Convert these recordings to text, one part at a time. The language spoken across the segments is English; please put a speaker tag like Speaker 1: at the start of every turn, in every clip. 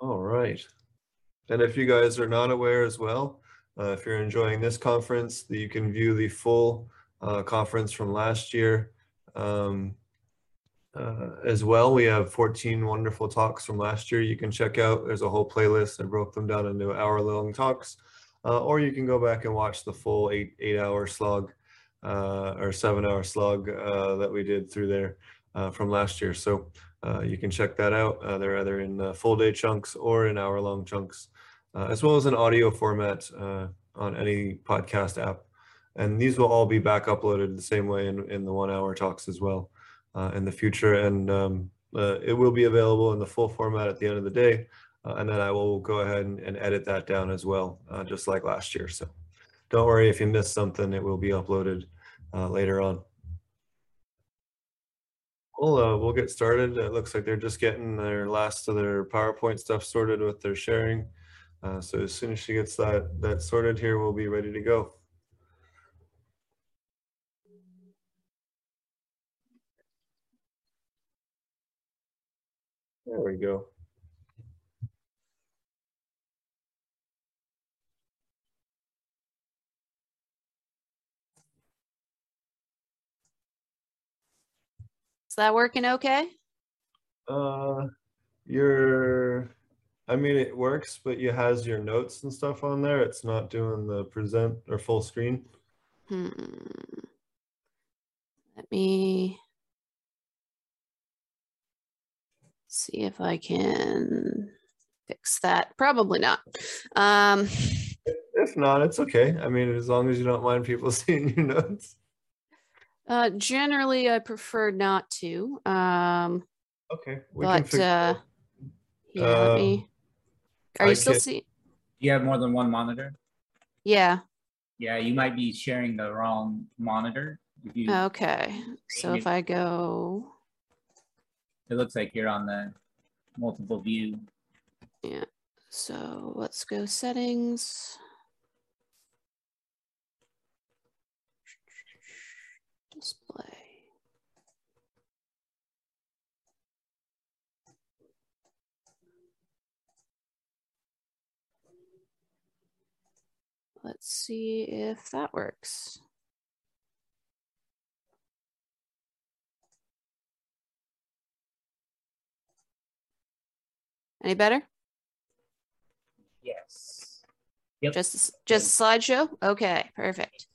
Speaker 1: All right. And if you guys are not aware as well, uh, if you're enjoying this conference, that you can view the full uh, conference from last year um, uh, as well. We have 14 wonderful talks from last year you can check out. There's a whole playlist. I broke them down into hour long talks. Uh, or you can go back and watch the full eight eight hour slug uh, or seven hour slug uh, that we did through there from last year. So uh, you can check that out. Uh, they're either in uh, full day chunks or in hour long chunks, uh, as well as an audio format uh, on any podcast app. And these will all be back uploaded the same way in, in the one hour talks as well in the future. And um, it will be available in the full format at the end of the day. And then I will go ahead and, and edit that down as well, just like last year. So don't worry if you missed something, it will be uploaded later on. We'll, uh, we'll get started. It looks like they're just getting their last of their PowerPoint stuff sorted with their sharing. Uh, so as soon as she gets that, that sorted here, we'll be ready to go. There we go.
Speaker 2: That working okay?
Speaker 1: Uh, your, I mean, it works, but it has your notes and stuff on there. It's not doing the present or full screen.
Speaker 2: Hmm. Let me see if I can fix that. Probably not. Um,
Speaker 1: If not, it's okay. I mean, as long as you don't mind people seeing your notes.
Speaker 2: Uh, generally, I prefer not to. Um,
Speaker 1: Okay, we
Speaker 2: but
Speaker 1: fix
Speaker 2: uh, yeah, let
Speaker 1: Um,
Speaker 2: me. Are
Speaker 1: I
Speaker 2: you still
Speaker 1: can-
Speaker 2: see?
Speaker 3: You have more than one monitor?
Speaker 2: Yeah.
Speaker 3: Yeah, you might be sharing the wrong monitor. You,
Speaker 2: Okay. So if I go,
Speaker 3: it looks like you're on the multiple view.
Speaker 2: yeah. So let's go settings. Let's see if that works. Any better?
Speaker 3: Yes. Yep.
Speaker 2: Just, just a slideshow? Okay, perfect.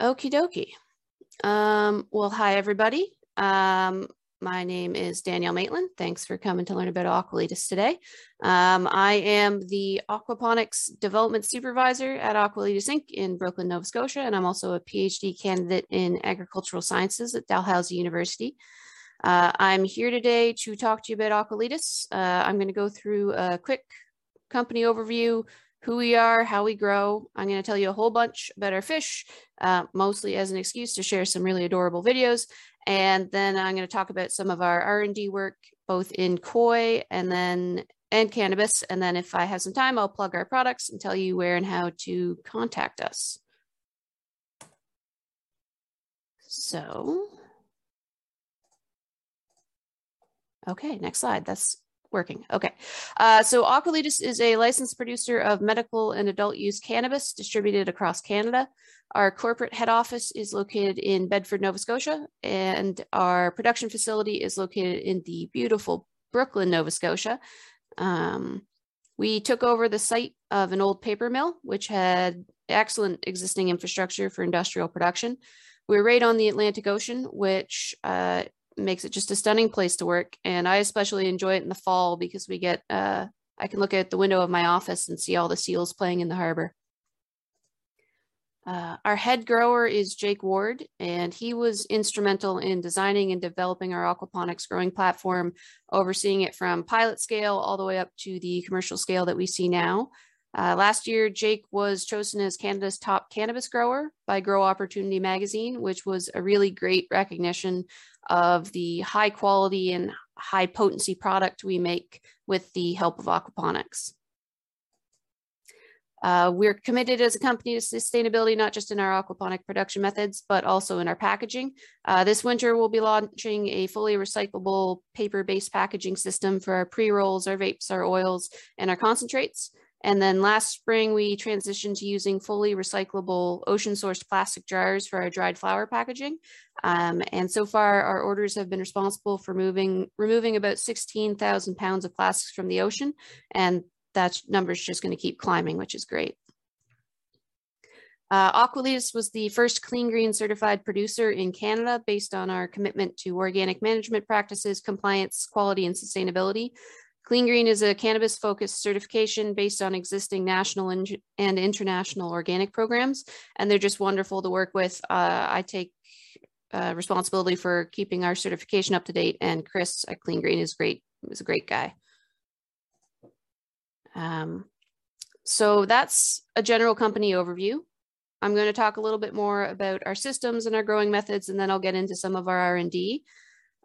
Speaker 2: Okie dokie. Um, well, hi, everybody. Um, my name is Danielle Maitland. Thanks for coming to learn about Aqualitas today. Um, I am the aquaponics development supervisor at Aqualitas Inc. in Brooklyn, Nova Scotia, and I'm also a PhD candidate in agricultural sciences at Dalhousie University. Uh, I'm here today to talk to you about Aqualitas. Uh, I'm going to go through a quick company overview, who we are, how we grow. I'm going to tell you a whole bunch about our fish, uh, mostly as an excuse to share some really adorable videos. And then I'm going to talk about some of our R&D work, both in koi and then and cannabis. And then if I have some time, I'll plug our products and tell you where and how to contact us. So, okay, next slide. That's working. Okay. Uh, so Aqualitas is a licensed producer of medical and adult use cannabis distributed across Canada. Our corporate head office is located in Bedford, Nova Scotia, and our production facility is located in the beautiful Brooklyn, Nova Scotia. Um, we took over the site of an old paper mill, which had excellent existing infrastructure for industrial production. We're right on the Atlantic Ocean, which uh, makes it just a stunning place to work. And I especially enjoy it in the fall because we get, uh, I can look out the window of my office and see all the seals playing in the harbor. Uh, our head grower is Jake Ward, and he was instrumental in designing and developing our aquaponics growing platform, overseeing it from pilot scale all the way up to the commercial scale that we see now. Uh, last year, Jake was chosen as Canada's top cannabis grower by Grow Opportunity magazine, which was a really great recognition of the high quality and high potency product we make with the help of aquaponics. Uh, we're committed as a company to sustainability, not just in our aquaponic production methods, but also in our packaging. Uh, this winter, we'll be launching a fully recyclable paper-based packaging system for our pre-rolls, our vapes, our oils, and our concentrates. And then last spring, we transitioned to using fully recyclable ocean sourced plastic jars for our dried flower packaging. Um, and so far, our orders have been responsible for moving, removing about 16,000 pounds of plastics from the ocean. And that number is just going to keep climbing, which is great. Uh, was the first clean green certified producer in Canada based on our commitment to organic management practices, compliance, quality, and sustainability. Clean Green is a cannabis focused certification based on existing national and international organic programs, and they're just wonderful to work with. Uh, I take uh, responsibility for keeping our certification up to date, and Chris at Clean Green is great. is a great guy. Um, so that's a general company overview. I'm going to talk a little bit more about our systems and our growing methods, and then I'll get into some of our R&D.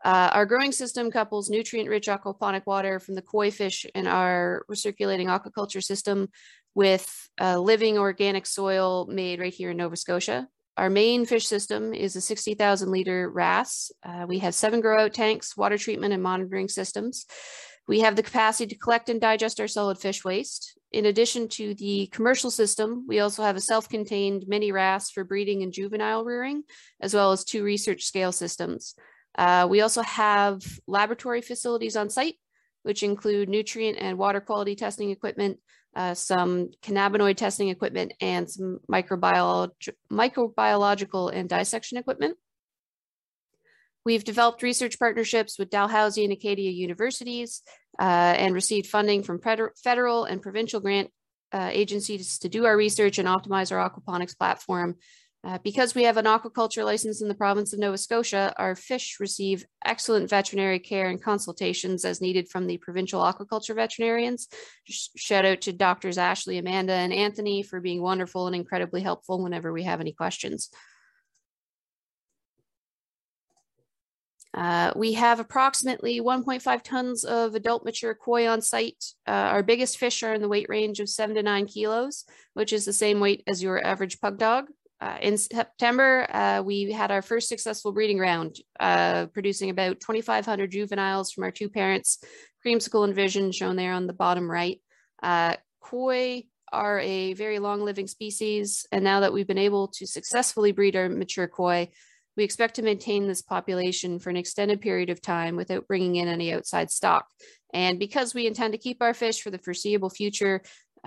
Speaker 2: Uh, our growing system couples nutrient-rich aquaponic water from the koi fish in our recirculating aquaculture system with living organic soil made right here in Nova Scotia. Our main fish system is a 60,000 liter RAS. Uh, we have seven grow out tanks, water treatment and monitoring systems. We have the capacity to collect and digest our solid fish waste. In addition to the commercial system, we also have a self-contained mini RAS for breeding and juvenile rearing, as well as two research scale systems. Uh, we also have laboratory facilities on site, which include nutrient and water quality testing equipment, uh, some cannabinoid testing equipment, and some microbiolo microbiological and dissection equipment. We've developed research partnerships with Dalhousie and Acadia universities uh, and received funding from federal and provincial grant uh, agencies to do our research and optimize our aquaponics platform uh, because we have an aquaculture license in the province of Nova Scotia, our fish receive excellent veterinary care and consultations as needed from the provincial aquaculture veterinarians. Shout out to doctors Ashley, Amanda, and Anthony for being wonderful and incredibly helpful whenever we have any questions. Uh, we have approximately 1.5 tons of adult mature koi on site. Uh, our biggest fish are in the weight range of seven to nine kilos, which is the same weight as your average pug dog. Uh, in September, uh, we had our first successful breeding round, uh, producing about 2,500 juveniles from our two parents, Creamsicle and Vision, shown there on the bottom right. Uh, koi are a very long living species, and now that we've been able to successfully breed our mature koi, we expect to maintain this population for an extended period of time without bringing in any outside stock. And because we intend to keep our fish for the foreseeable future,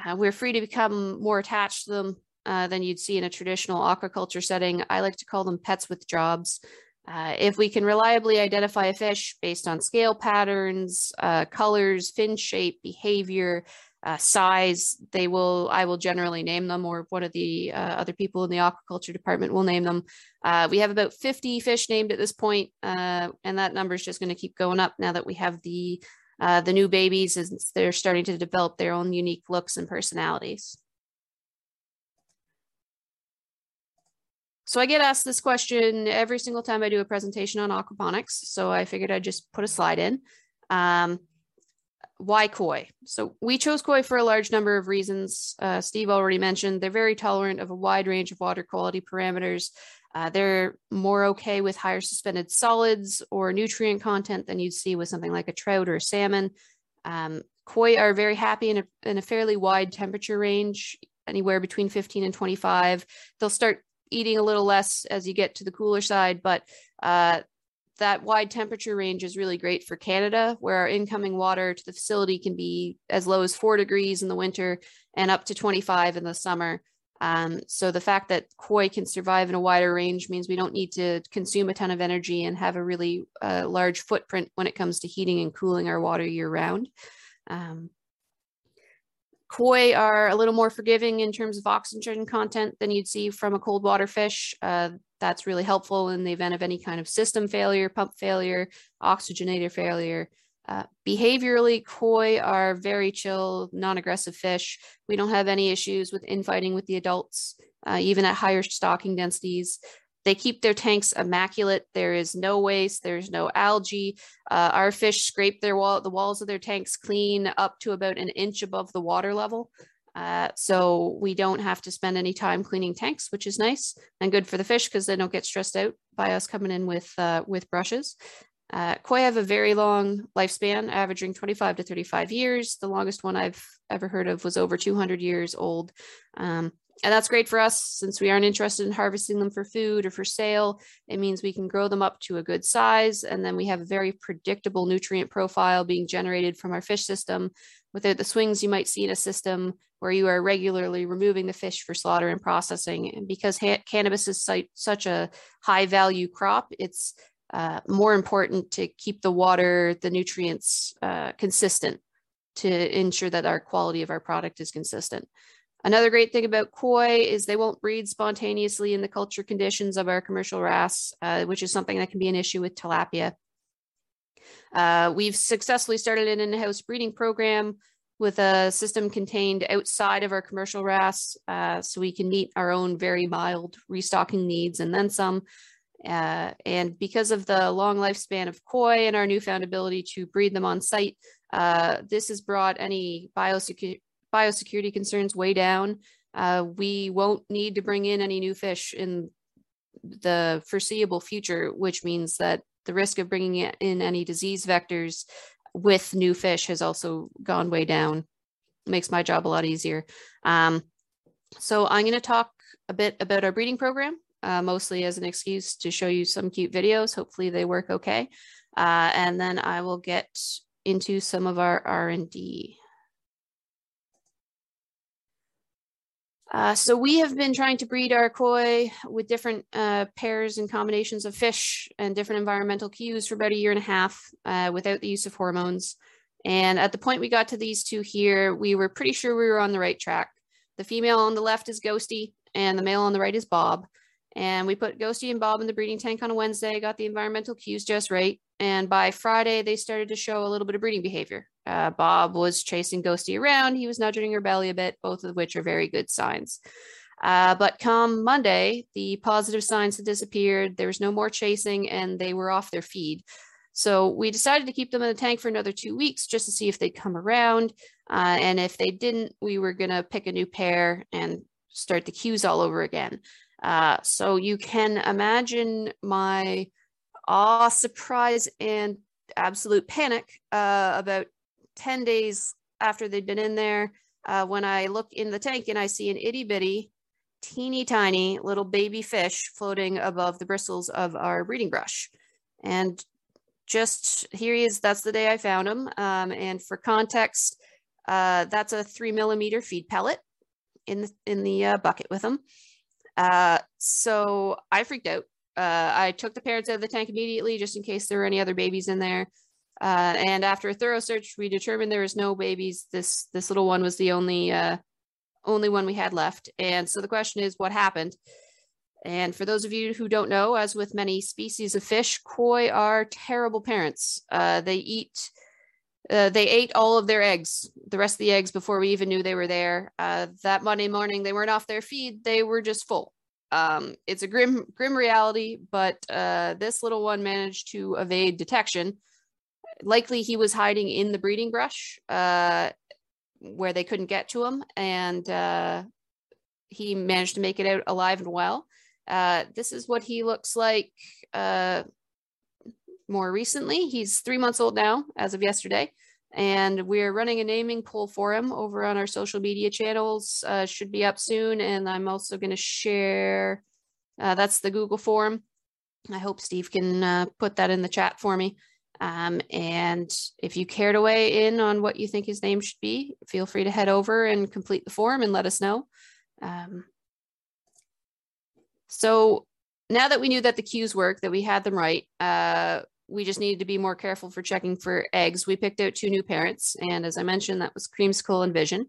Speaker 2: uh, we're free to become more attached to them uh, than you'd see in a traditional aquaculture setting. I like to call them pets with jobs. Uh, if we can reliably identify a fish based on scale patterns, uh, colors, fin shape, behavior, uh, size, they will, I will generally name them or one of the uh, other people in the aquaculture department will name them. Uh, we have about 50 fish named at this point, and that number is just going to keep going up now that we have the the new babies as they're starting to develop their own unique looks and personalities. So I get asked this question every single time I do a presentation on aquaponics. So I figured I'd just put a slide in. Um, why koi? So we chose koi for a large number of reasons. Uh, Steve already mentioned they're very tolerant of a wide range of water quality parameters. Uh, they're more okay with higher suspended solids or nutrient content than you'd see with something like a trout or a salmon. Um, koi are very happy in a, in a fairly wide temperature range, anywhere between 15 and 25. They'll start eating a little less as you get to the cooler side, but uh, that wide temperature range is really great for Canada, where our incoming water to the facility can be as low as four degrees in the winter and up to 25 in the summer. Um, so the fact that koi can survive in a wider range means we don't need to consume a ton of energy and have a really uh, large footprint when it comes to heating and cooling our water year round. Um, Koi are a little more forgiving in terms of oxygen content than you'd see from a cold water fish. Uh, that's really helpful in the event of any kind of system failure, pump failure, oxygenator failure. Uh, behaviorally, koi are very chill, non-aggressive fish. We don't have any issues with infighting with the adults, uh, even at higher stocking densities. They keep their tanks immaculate. There is no waste. There's no algae. Uh, our fish scrape their wall, the walls of their tanks clean up to about an inch above the water level. Uh, so we don't have to spend any time cleaning tanks, which is nice and good for the fish because they don't get stressed out by us coming in with uh, with brushes. Uh, koi have a very long lifespan, averaging 25 to 35 years. The longest one I've ever heard of was over 200 years old. Um, and that's great for us since we aren't interested in harvesting them for food or for sale. It means we can grow them up to a good size. And then we have a very predictable nutrient profile being generated from our fish system without the swings you might see in a system where you are regularly removing the fish for slaughter and processing. And because ha- cannabis is such a high value crop, it's uh, more important to keep the water, the nutrients uh, consistent to ensure that our quality of our product is consistent. Another great thing about koi is they won't breed spontaneously in the culture conditions of our commercial RAS, uh, which is something that can be an issue with tilapia. Uh, we've successfully started an in-house breeding program with a system contained outside of our commercial RAS, uh, so we can meet our own very mild restocking needs and then some. Uh, and because of the long lifespan of koi and our newfound ability to breed them on site, uh, this has brought any biosecurity biosecurity concerns way down. Uh, we won't need to bring in any new fish in the foreseeable future, which means that the risk of bringing in any disease vectors with new fish has also gone way down. makes my job a lot easier. Um, so I'm going to talk a bit about our breeding program, uh, mostly as an excuse to show you some cute videos. Hopefully they work okay. Uh, and then I will get into some of our R&D. Uh, so we have been trying to breed our koi with different uh, pairs and combinations of fish and different environmental cues for about a year and a half uh, without the use of hormones. And at the point we got to these two here, we were pretty sure we were on the right track. The female on the left is Ghosty and the male on the right is Bob. And we put Ghosty and Bob in the breeding tank on a Wednesday, got the environmental cues just right. And by Friday, they started to show a little bit of breeding behavior. Uh, Bob was chasing Ghosty around. He was nudging her belly a bit, both of which are very good signs. Uh, but come Monday, the positive signs had disappeared. There was no more chasing and they were off their feed. So we decided to keep them in the tank for another two weeks just to see if they'd come around. Uh, and if they didn't, we were going to pick a new pair and start the cues all over again. Uh, so you can imagine my awe, surprise, and absolute panic uh, about 10 days after they'd been in there, uh, when I look in the tank and I see an itty bitty, teeny tiny little baby fish floating above the bristles of our breeding brush. And just here he is. That's the day I found him. Um, and for context, uh, that's a three millimeter feed pellet in the, in the uh, bucket with him. Uh, so I freaked out. Uh, I took the parents out of the tank immediately just in case there were any other babies in there. Uh, and after a thorough search, we determined there was no babies. This this little one was the only uh, only one we had left. And so the question is, what happened? And for those of you who don't know, as with many species of fish, koi are terrible parents. Uh, they eat, uh, they ate all of their eggs, the rest of the eggs before we even knew they were there. Uh, that Monday morning, they weren't off their feed; they were just full. Um, it's a grim, grim reality, but uh, this little one managed to evade detection likely he was hiding in the breeding brush uh, where they couldn't get to him, and uh, he managed to make it out alive and well. Uh, this is what he looks like more recently. He's three months old now, as of yesterday, and we're running a naming poll for him over on our social media channels. Uh, should be up soon, and I'm also going to share. Uh, that's the Google form. I hope Steve can put that in the chat for me. Um, and if you care to weigh in on what you think his name should be, feel free to head over and complete the form and let us know. Um, so now that we knew that the cues work, that we had them right, uh, we just needed to be more careful for checking for eggs. We picked out two new parents, and as I mentioned, that was Creamsicle and Vision,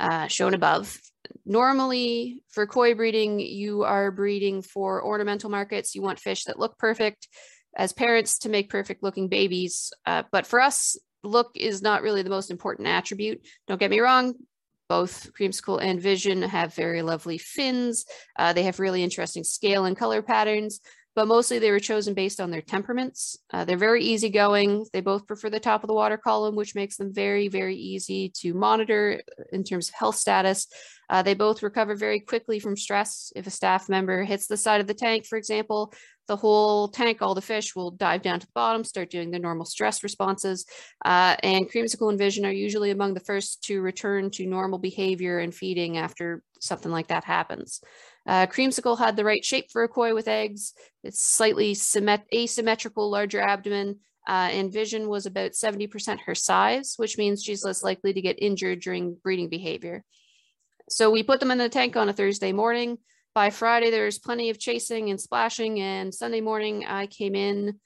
Speaker 2: uh, shown above. Normally, for koi breeding, you are breeding for ornamental markets. You want fish that look perfect, as parents to make perfect looking babies. Uh, but for us, look is not really the most important attribute. Don't get me wrong. Both Creamsicle and Vision have very lovely fins. Uh, they have really interesting scale and color patterns. But mostly they were chosen based on their temperaments. Uh, they're very easygoing. They both prefer the top of the water column, which makes them very, very easy to monitor in terms of health status. Uh, they both recover very quickly from stress. If a staff member hits the side of the tank, for example, the whole tank, all the fish will dive down to the bottom, start doing their normal stress responses. Uh, and creamsicle and vision are usually among the first to return to normal behavior and feeding after something like that happens. Uh, creamsicle had the right shape for a koi with eggs. It's slightly symmet- asymmetrical, larger abdomen, uh, and Vision was about 70% her size, which means she's less likely to get injured during breeding behavior. So we put them in the tank on a Thursday morning. By Friday, there's plenty of chasing and splashing, and Sunday morning, I came in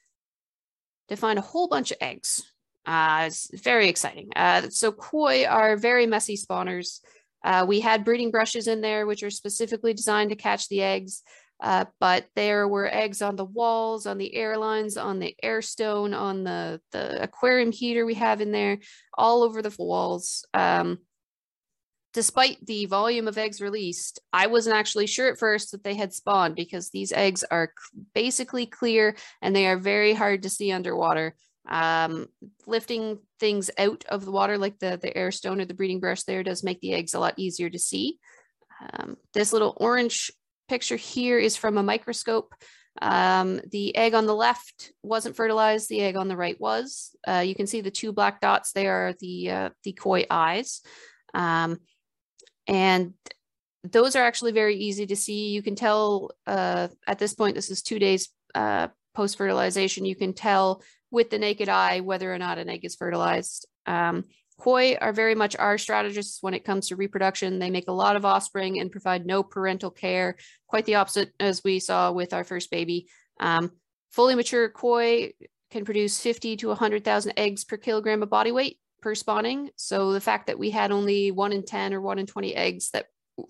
Speaker 2: to find a whole bunch of eggs. Uh, it's very exciting. Uh, so koi are very messy spawners. Uh, we had breeding brushes in there, which are specifically designed to catch the eggs. Uh, but there were eggs on the walls, on the airlines, on the air stone, on the, the aquarium heater we have in there, all over the walls. Um, despite the volume of eggs released, I wasn't actually sure at first that they had spawned because these eggs are basically clear and they are very hard to see underwater. Um, lifting things out of the water, like the, the air stone or the breeding brush there, does make the eggs a lot easier to see. Um, this little orange picture here is from a microscope. Um, the egg on the left wasn't fertilized. The egg on the right was. Uh, you can see the two black dots. They are the uh, the koi eyes, um, and those are actually very easy to see. You can tell uh, at this point. This is two days uh, post fertilization. You can tell with the naked eye whether or not an egg is fertilized. Um, Koi are very much r-strategists when it comes to reproduction. They make a lot of offspring and provide no parental care, quite the opposite as we saw with our first baby. Um, fully mature koi can produce 50 to 100,000 eggs per kilogram of body weight per spawning. So the fact that we had only one in 10 or one in 20 eggs that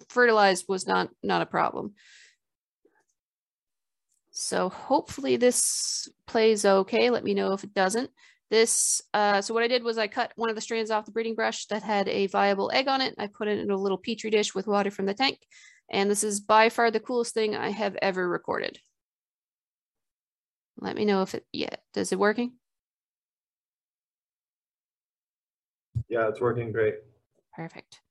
Speaker 2: fertilized was not, not a problem. So hopefully this plays okay. Let me know if it doesn't. This, uh, so what I did was I cut one of the strands off the breeding brush that had a viable egg on it. I put it in a little petri dish with water from the tank. And this is by far the coolest thing I have ever recorded. Let me know if it, yeah, does it working?
Speaker 1: Yeah, it's working great.
Speaker 2: Perfect.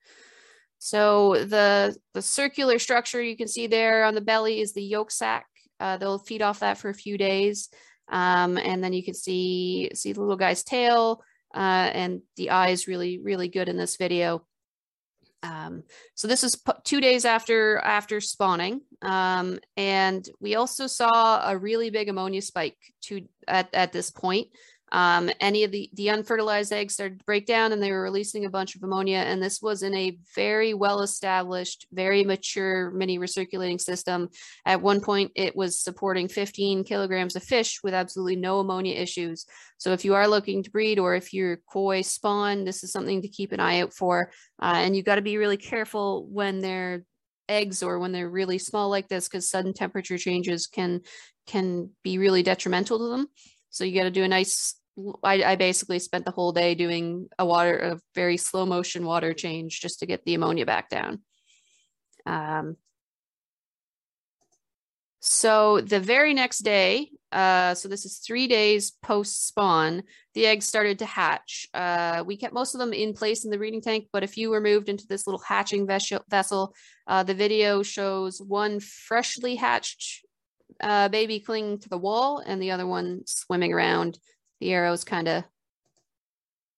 Speaker 2: So the, the circular structure you can see there on the belly is the yolk sac. Uh, they'll feed off that for a few days. Um, and then you can see, see the little guy's tail uh, and the eye is really, really good in this video. Um, so this is two days after after spawning, um, and we also saw a really big ammonia spike to at, at this point. Um, any of the, the unfertilized eggs started to break down and they were releasing a bunch of ammonia. And this was in a very well established, very mature mini recirculating system. At one point, it was supporting 15 kilograms of fish with absolutely no ammonia issues. So if you are looking to breed or if you're koi spawn, this is something to keep an eye out for. Uh, and you've got to be really careful when they're eggs or when they're really small like this because sudden temperature changes can can be really detrimental to them. So you got to do a nice, I, I basically spent the whole day doing a water, a very slow motion water change just to get the ammonia back down. Um, so the very next day, uh, so this is three days post spawn, the eggs started to hatch. Uh, we kept most of them in place in the breeding tank, but a few were moved into this little hatching vessel. Uh, the video shows one freshly hatched uh, baby clinging to the wall and the other one swimming around. The arrows kind of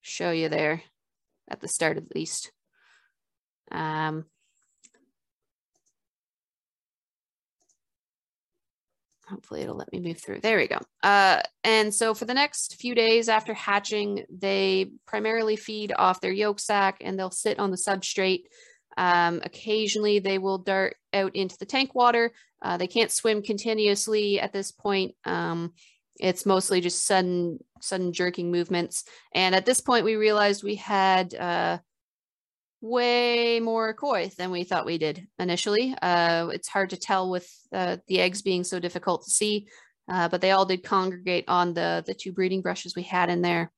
Speaker 2: show you there at the start at least. Um, hopefully it'll let me move through. There we go. Uh, and so for the next few days after hatching, they primarily feed off their yolk sac and they'll sit on the substrate um, occasionally, they will dart out into the tank water. Uh, they can't swim continuously at this point. Um, it's mostly just sudden, sudden jerking movements. And at this point, we realized we had uh, way more koi than we thought we did initially. Uh, it's hard to tell with uh, the eggs being so difficult to see, uh, but they all did congregate on the the two breeding brushes we had in there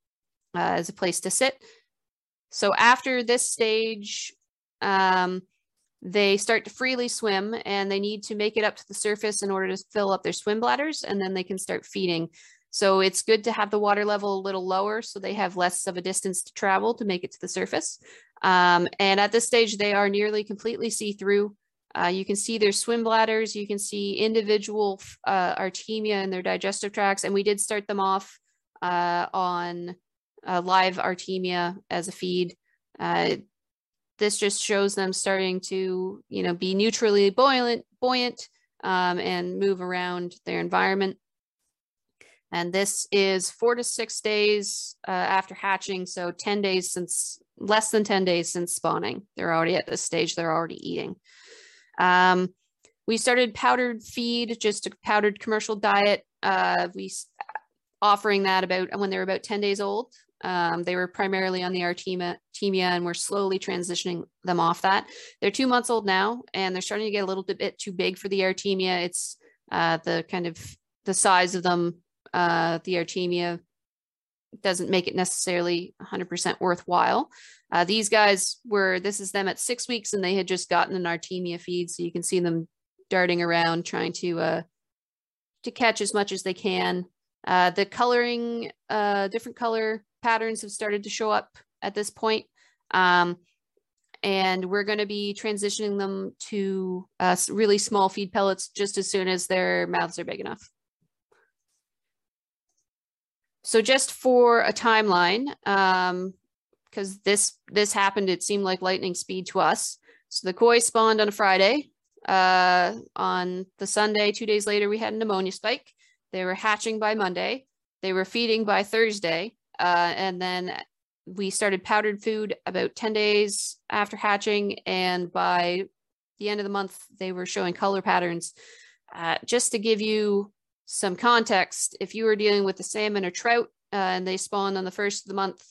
Speaker 2: uh, as a place to sit. So after this stage, um, they start to freely swim and they need to make it up to the surface in order to fill up their swim bladders and then they can start feeding. So it's good to have the water level a little lower so they have less of a distance to travel to make it to the surface. Um, and at this stage, they are nearly completely see-through. Uh, you can see their swim bladders, you can see individual uh, artemia in their digestive tracts, and we did start them off uh, on live artemia as a feed. This just shows them starting to, you know, be neutrally buoyant, buoyant um, and move around their environment. And this is four to six days uh, after hatching. So 10 days since, less than 10 days since spawning. They're already at this stage, they're already eating. Um, we started powdered feed, just a powdered commercial diet. Uh, we offering that about when they're about 10 days old. Um, they were primarily on the Artemia, and we're slowly transitioning them off that. They're two months old now, and they're starting to get a little bit too big for the Artemia. It's uh, the kind of the size of them, uh, the Artemia doesn't make it necessarily 100% worthwhile. Uh, these guys were, this is them at six weeks, and they had just gotten an Artemia feed, so you can see them darting around trying to uh, to catch as much as they can. Uh, the coloring, uh, different color patterns have started to show up at this point. Um, and we're going to be transitioning them to uh, really small feed pellets just as soon as their mouths are big enough. So just for a timeline, because um, this this happened, it seemed like lightning speed to us. So the koi spawned on a Friday. Uh, on the Sunday, two days later, we had an ammonia spike. They were hatching by Monday. They were feeding by Thursday. Uh, and then we started powdered food about 10 days after hatching. And by the end of the month, they were showing color patterns. Uh, just to give you some context, if you were dealing with a salmon or trout uh, and they spawn on the first of the month,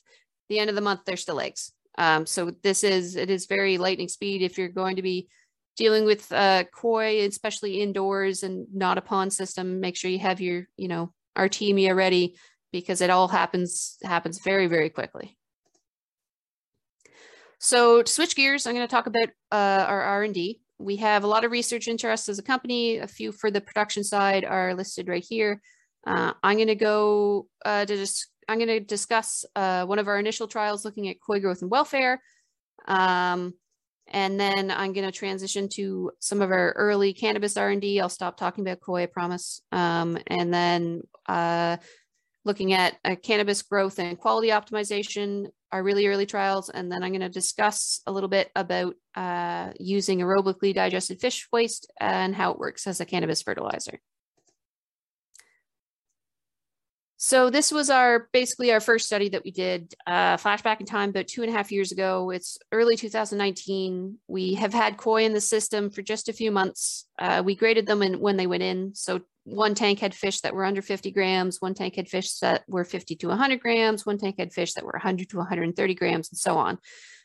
Speaker 2: the end of the month, they're still eggs. Um, so this is, it is very lightning speed. If you're going to be dealing with uh, koi, especially indoors and not a pond system, make sure you have your, you know, Artemia ready because it all happens happens very very quickly. So to switch gears, I'm going to talk about uh, our R&D. We have a lot of research interests as a company. A few for the production side are listed right here. Uh, I'm going to go uh, to just I'm going to discuss uh, one of our initial trials looking at koi growth and welfare. Um, and then I'm going to transition to some of our early cannabis R&D. I'll stop talking about koi, I promise. Um, and then uh, looking at uh, cannabis growth and quality optimization, our really early trials, and then I'm going to discuss a little bit about uh, using aerobically digested fish waste and how it works as a cannabis fertilizer. So this was our basically our first study that we did uh, flashback in time about two and a half years ago. It's early 2019. We have had koi in the system for just a few months. Uh, we graded them in, when they went in. So one tank had fish that were under 50 grams, one tank had fish that were 50 to 100 grams, one tank had fish that were 100 to 130 grams, and so on.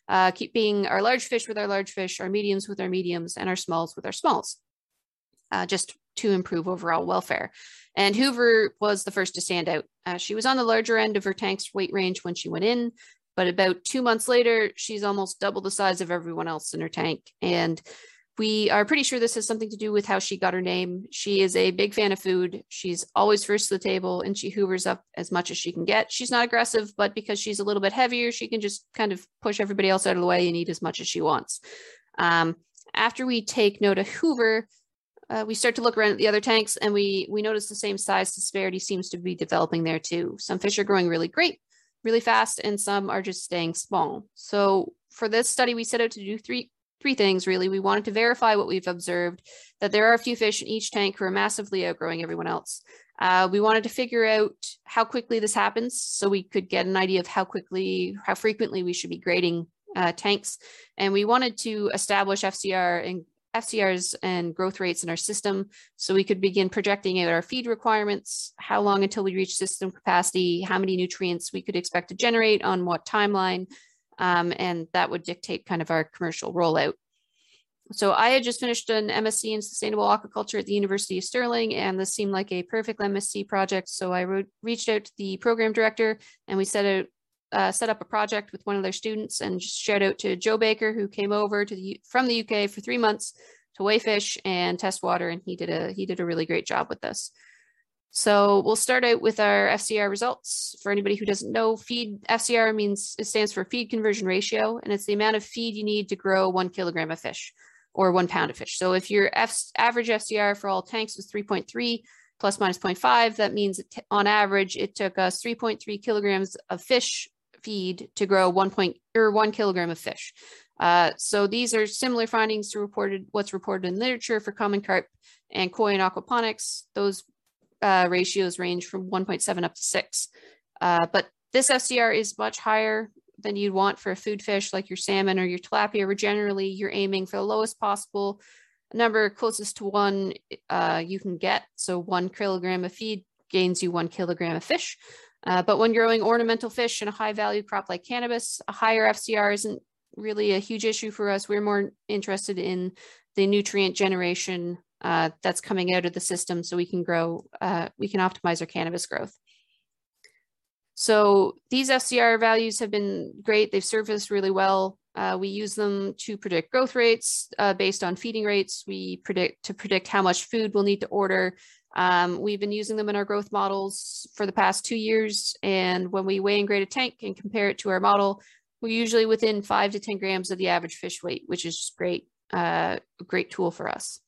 Speaker 2: Uh, keeping our large fish with our large fish, our mediums with our mediums, and our smalls with our smalls, uh, just to improve overall welfare. And Hoover was the first to stand out. Uh, she was on the larger end of her tank's weight range when she went in, but about two months later, she's almost double the size of everyone else in her tank. And we are pretty sure this has something to do with how she got her name. She is a big fan of food. She's always first to the table and she hoovers up as much as she can get. She's not aggressive, but because she's a little bit heavier, she can just kind of push everybody else out of the way and eat as much as she wants. Um, after we take note of Hoover, uh, we start to look around at the other tanks and we we notice the same size disparity seems to be developing there too. Some fish are growing really great, really fast, and some are just staying small. So for this study, we set out to do three three things really. We wanted to verify what we've observed, that there are a few fish in each tank who are massively outgrowing everyone else. Uh, we wanted to figure out how quickly this happens so we could get an idea of how quickly, how frequently we should be grading uh, tanks. And we wanted to establish FCR and FCRs and growth rates in our system so we could begin projecting out our feed requirements, how long until we reach system capacity, how many nutrients we could expect to generate on what timeline, um, and that would dictate kind of our commercial rollout. So I had just finished an MSc in sustainable aquaculture at the University of Stirling, and this seemed like a perfect MSc project. So I wrote, reached out to the program director, and we set out uh, set up a project with one of their students and just shout out to Joe Baker, who came over to the from the UK for three months to weigh fish and test water, and he did a he did a really great job with this. So we'll start out with our FCR results. For anybody who doesn't know, feed FCR means it stands for feed conversion ratio, and it's the amount of feed you need to grow one kilogram of fish or one pound of fish. So if your F average FCR for all tanks was 3.3 plus minus 0.5, that means on average it took us 3.3 kilograms of fish feed to grow one point or one kilogram of fish. Uh, so these are similar findings to reported what's reported in literature for common carp and koi and aquaponics. Those uh, ratios range from 1.7 up to 6. Uh, but this FCR is much higher than you'd want for a food fish like your salmon or your tilapia, where generally you're aiming for the lowest possible number closest to one uh, you can get. So one kilogram of feed gains you one kilogram of fish. Uh, but when growing ornamental fish in a high value crop like cannabis, a higher FCR isn't really a huge issue for us. We're more interested in the nutrient generation uh, that's coming out of the system so we can grow, uh, we can optimize our cannabis growth. So these FCR values have been great. They've served us really well. Uh, we use them to predict growth rates uh, based on feeding rates. We predict to predict how much food we'll need to order. Um, we've been using them in our growth models for the past two years. And when we weigh and grade a tank and compare it to our model, we're usually within five to 10 grams of the average fish weight, which is great, uh, great tool for us.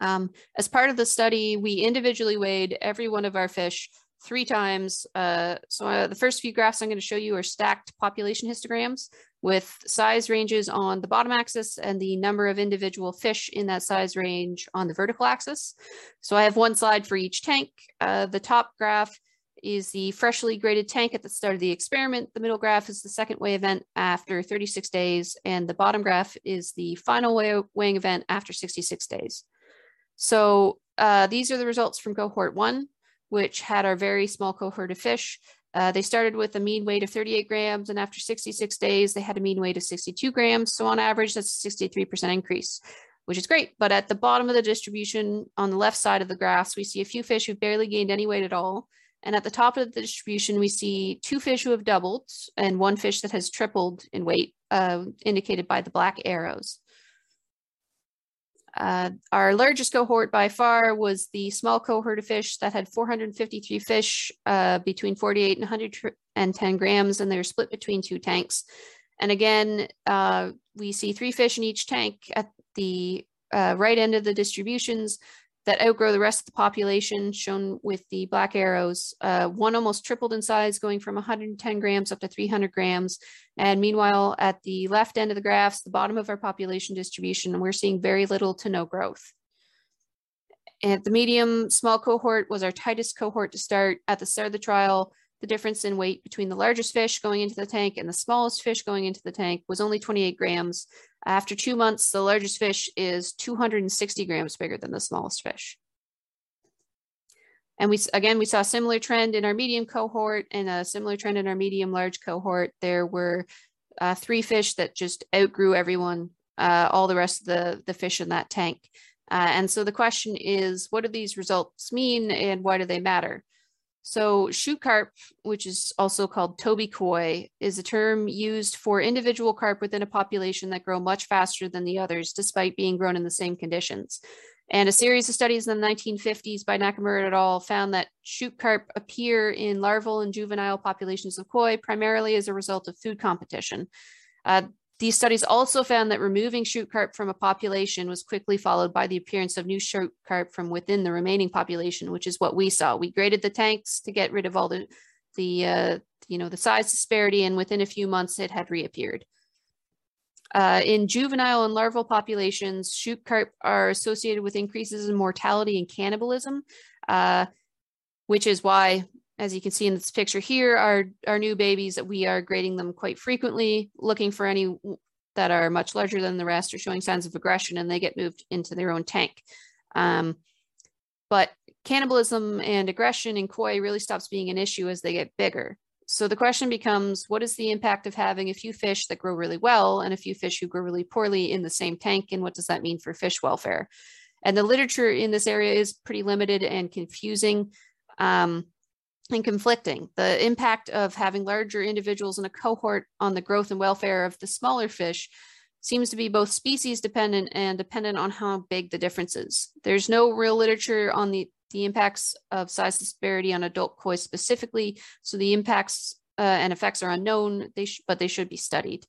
Speaker 2: Um, as part of the study, we individually weighed every one of our fish three times. Uh, so uh, the first few graphs I'm going to show you are stacked population histograms with size ranges on the bottom axis and the number of individual fish in that size range on the vertical axis. So I have one slide for each tank. Uh, the top graph is the freshly graded tank at the start of the experiment. The middle graph is the second weigh event after 36 days, and the bottom graph is the final weigh weighing event after 66 days. So uh, these are the results from cohort one, which had our very small cohort of fish. Uh, they started with a mean weight of 38 grams, and after 66 days, they had a mean weight of 62 grams. So on average, that's a 63% increase, which is great. But at the bottom of the distribution, on the left side of the graphs, we see a few fish who barely gained any weight at all. And at the top of the distribution, we see two fish who have doubled and one fish that has tripled in weight, uh, indicated by the black arrows. Uh, our largest cohort by far was the small cohort of fish that had 453 fish uh, between 48 and 110 grams, and they're split between two tanks. And again, uh, we see three fish in each tank at the uh, right end of the distributions that outgrow the rest of the population, shown with the black arrows. Uh, one almost tripled in size, going from 110 grams up to 300 grams. And meanwhile, at the left end of the graphs, the bottom of our population distribution, we're seeing very little to no growth. At the medium small cohort was our tightest cohort to start at the start of the trial. The difference in weight between the largest fish going into the tank and the smallest fish going into the tank was only 28 grams. After two months, the largest fish is 260 grams bigger than the smallest fish. And we again, we saw a similar trend in our medium cohort and a similar trend in our medium large cohort. There were uh, three fish that just outgrew everyone, uh, all the rest of the, the fish in that tank. Uh, and so the question is, what do these results mean and why do they matter? So shoot carp, which is also called tobi koi, is a term used for individual carp within a population that grow much faster than the others, despite being grown in the same conditions. And a series of studies in the 1950s by Nakamura et al. found that shoot carp appear in larval and juvenile populations of koi primarily as a result of food competition. Uh, these studies also found that removing shoot carp from a population was quickly followed by the appearance of new shoot carp from within the remaining population, which is what we saw. We graded the tanks to get rid of all the, the uh, you know, the size disparity, and within a few months it had reappeared. Uh, in juvenile and larval populations, shoot carp are associated with increases in mortality and cannibalism, uh, which is why as you can see in this picture here, our, our new babies, that we are grading them quite frequently, looking for any that are much larger than the rest or showing signs of aggression and they get moved into their own tank. Um, but cannibalism and aggression in koi really stops being an issue as they get bigger. So the question becomes, what is the impact of having a few fish that grow really well and a few fish who grow really poorly in the same tank? And what does that mean for fish welfare? And the literature in this area is pretty limited and confusing. Um, and conflicting. The impact of having larger individuals in a cohort on the growth and welfare of the smaller fish seems to be both species dependent and dependent on how big the difference is. There's no real literature on the, the impacts of size disparity on adult koi specifically, so the impacts uh, and effects are unknown, they but they should be studied.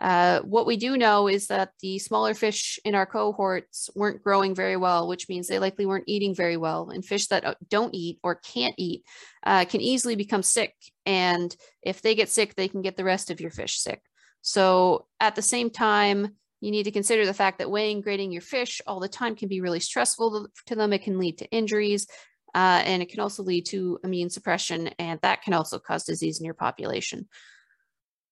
Speaker 2: Uh, what we do know is that the smaller fish in our cohorts weren't growing very well, which means they likely weren't eating very well. And fish that uh, don't eat or can't eat uh, can easily become sick. And if they get sick, they can get the rest of your fish sick. So at the same time, you need to consider the fact that weighing, grading your fish all the time can be really stressful to them. It can lead to injuries. Uh, and it can also lead to immune suppression, and that can also cause disease in your population.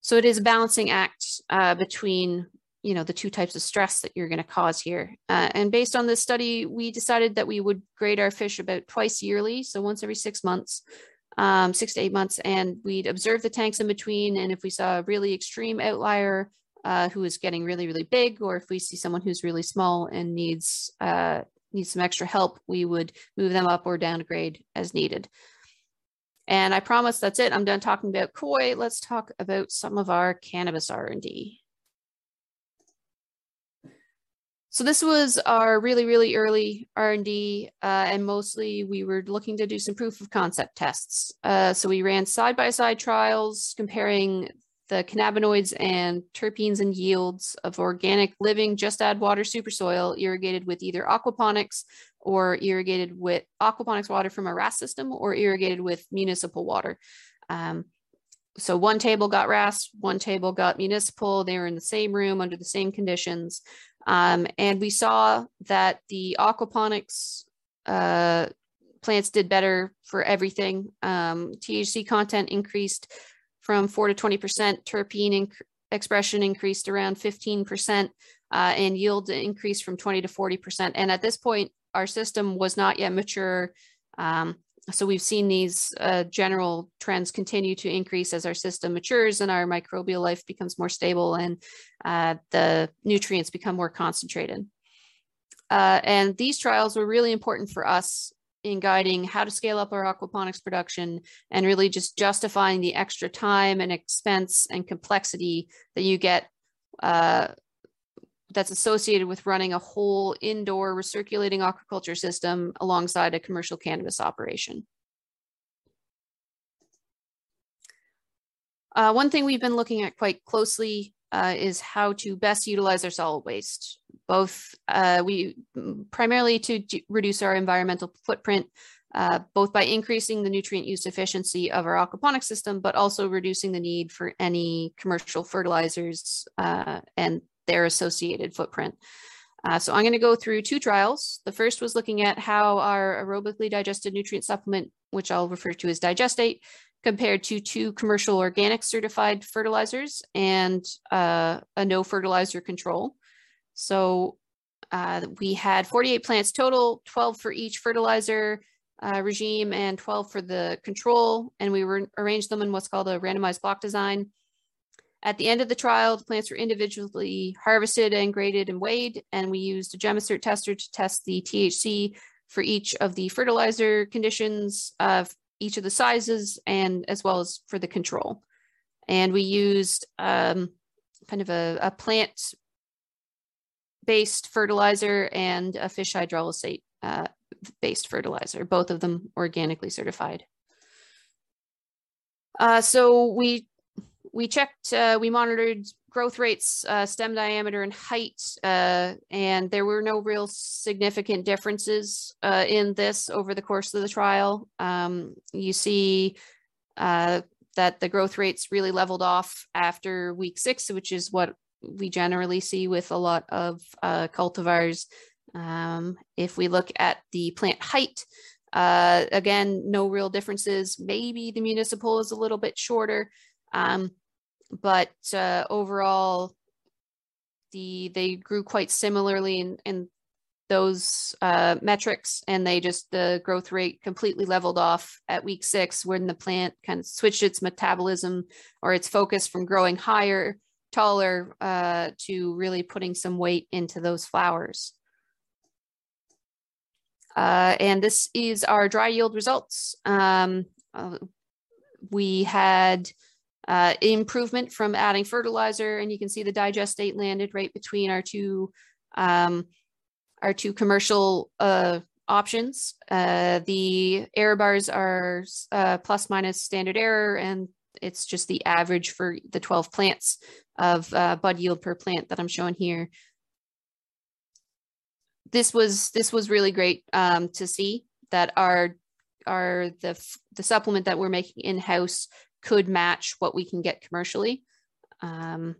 Speaker 2: So it is a balancing act uh, between you know the two types of stress that you're going to cause here. Uh, and based on this study, we decided that we would grade our fish about twice yearly, so once every six months, um, six to eight months, and we'd observe the tanks in between. And if we saw a really extreme outlier uh, who is getting really really big, or if we see someone who's really small and needs uh, needs some extra help, we would move them up or down a grade as needed. And I promise that's it. I'm done talking about koi. Let's talk about some of our cannabis R&D. So this was our really, really early R&D, uh, and mostly we were looking to do some proof of concept tests. Uh, so we ran side-by-side -side trials comparing the cannabinoids and terpenes and yields of organic living just add water super soil irrigated with either aquaponics or irrigated with aquaponics water from a RAS system or irrigated with municipal water. Um, so one table got RAS, one table got municipal. They were in the same room under the same conditions. Um, and we saw that the aquaponics uh, plants did better for everything. Um, THC content increased from 4 to 20%, terpene inc expression increased around 15%, uh, and yield increased from 20 to 40%. And at this point, our system was not yet mature. Um, so we've seen these uh, general trends continue to increase as our system matures and our microbial life becomes more stable and uh, the nutrients become more concentrated. Uh, and these trials were really important for us in guiding how to scale up our aquaponics production and really just justifying the extra time and expense and complexity that you get uh, that's associated with running a whole indoor recirculating aquaculture system alongside a commercial cannabis operation. Uh, one thing we've been looking at quite closely uh, is how to best utilize our solid waste. Both uh, we primarily to reduce our environmental footprint, uh, both by increasing the nutrient use efficiency of our aquaponic system, but also reducing the need for any commercial fertilizers uh, and their associated footprint. Uh, so I'm going to go through two trials. The first was looking at how our aerobically digested nutrient supplement, which I'll refer to as digestate, compared to two commercial organic certified fertilizers and uh, a no fertilizer control. So uh, we had 48 plants total, 12 for each fertilizer uh, regime and 12 for the control. And we arranged them in what's called a randomized block design. At the end of the trial, the plants were individually harvested and graded and weighed, and we used a GemmaCert tester to test the THC for each of the fertilizer conditions of each of the sizes and as well as for the control. And we used um, kind of a, a plant based fertilizer and a fish hydrolysate uh, based fertilizer, both of them organically certified. Uh, so we we checked, uh, we monitored growth rates, uh, stem diameter and height, uh, and there were no real significant differences uh, in this over the course of the trial. Um, you see uh, that the growth rates really leveled off after week six, which is what we generally see with a lot of uh, cultivars. Um, if we look at the plant height, again, no real differences. Maybe the municipal is a little bit shorter. Um, but uh, overall, the they grew quite similarly in, in those uh, metrics, and they just the growth rate completely leveled off at week six, when the plant kind of switched its metabolism or its focus from growing higher, taller, uh, to really putting some weight into those flowers. Uh, and this is our dry yield results. Um, uh, we had uh, improvement from adding fertilizer, and you can see the digestate landed right between our two um, our two commercial uh, options. Uh, the error bars are uh, plus minus standard error, and it's just the average for the 12 plants of uh, bud yield per plant that I'm showing here. This was this was really great um, to see that our our the the supplement that we're making in house could match what we can get commercially. Um,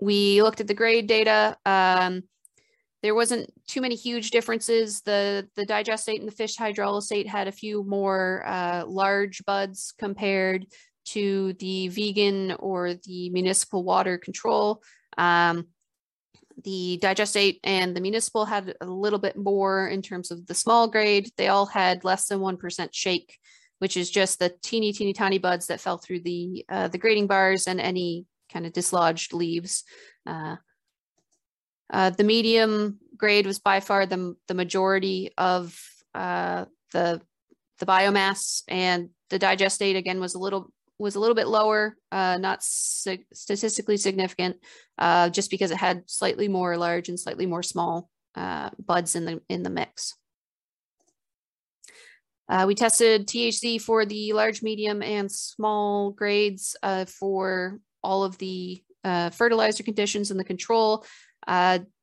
Speaker 2: we looked at the grade data. Um, there wasn't too many huge differences. The the digestate and the fish hydrolysate had a few more uh, large buds compared to the vegan or the municipal water control. Um, the digestate and the municipal had a little bit more in terms of the small grade. They all had less than 1% shake, which is just the teeny, teeny, tiny buds that fell through the, uh, the grading bars and any kind of dislodged leaves. Uh, uh, the medium grade was by far the, the majority of uh, the, the biomass and the digestate again was a little was a little bit lower, uh, not statistically significant, uh, just because it had slightly more large and slightly more small uh, buds in the in the mix. Uh, we tested THC for the large, medium, and small grades uh, for all of the uh, fertilizer conditions and the control.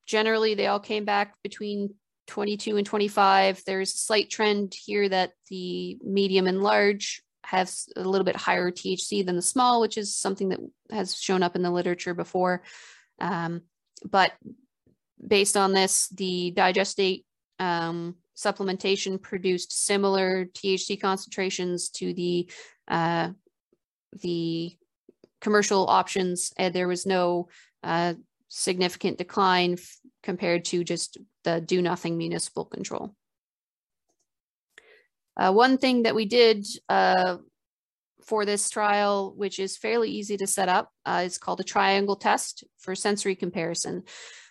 Speaker 2: generally, they all came back between 22 and 25. There's a slight trend here that the medium and large have a little bit higher THC than the small, which is something that has shown up in the literature before. Um, but based on this, the digestate um, supplementation produced similar THC concentrations to the uh, the commercial options, and there was no uh, significant decline compared to just the do nothing municipal control. Uh, one thing that we did uh, for this trial, which is fairly easy to set up, uh, is called a triangle test for sensory comparison.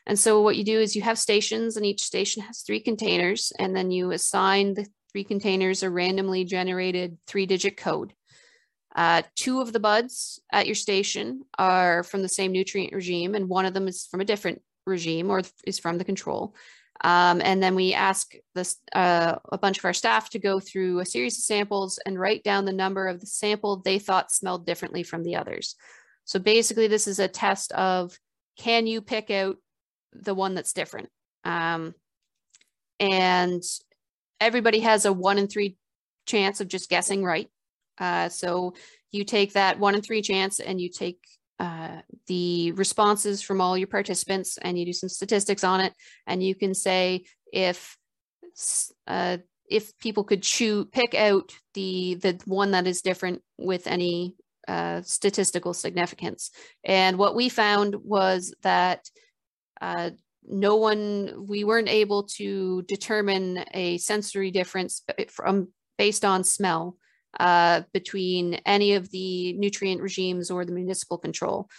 Speaker 2: And so what you do is you have stations and each station has three containers and then you assign the three containers a randomly generated three digit code. Uh, two of the buds at your station are from the same nutrient regime and one of them is from a different regime or is from the control. Um, and then we ask this, uh, a bunch of our staff to go through a series of samples and write down the number of the sample they thought smelled differently from the others. So basically, this is a test of can you pick out the one that's different? Um, and everybody has a one in three chance of just guessing right. Uh, so you take that one in three chance and you take uh, the responses from all your participants and you do some statistics on it and you can say if uh, if people could choose pick out the the one that is different with any uh, statistical significance and what we found was that uh, no one we weren't able to determine a sensory difference from based on smell uh, between any of the nutrient regimes or the municipal control,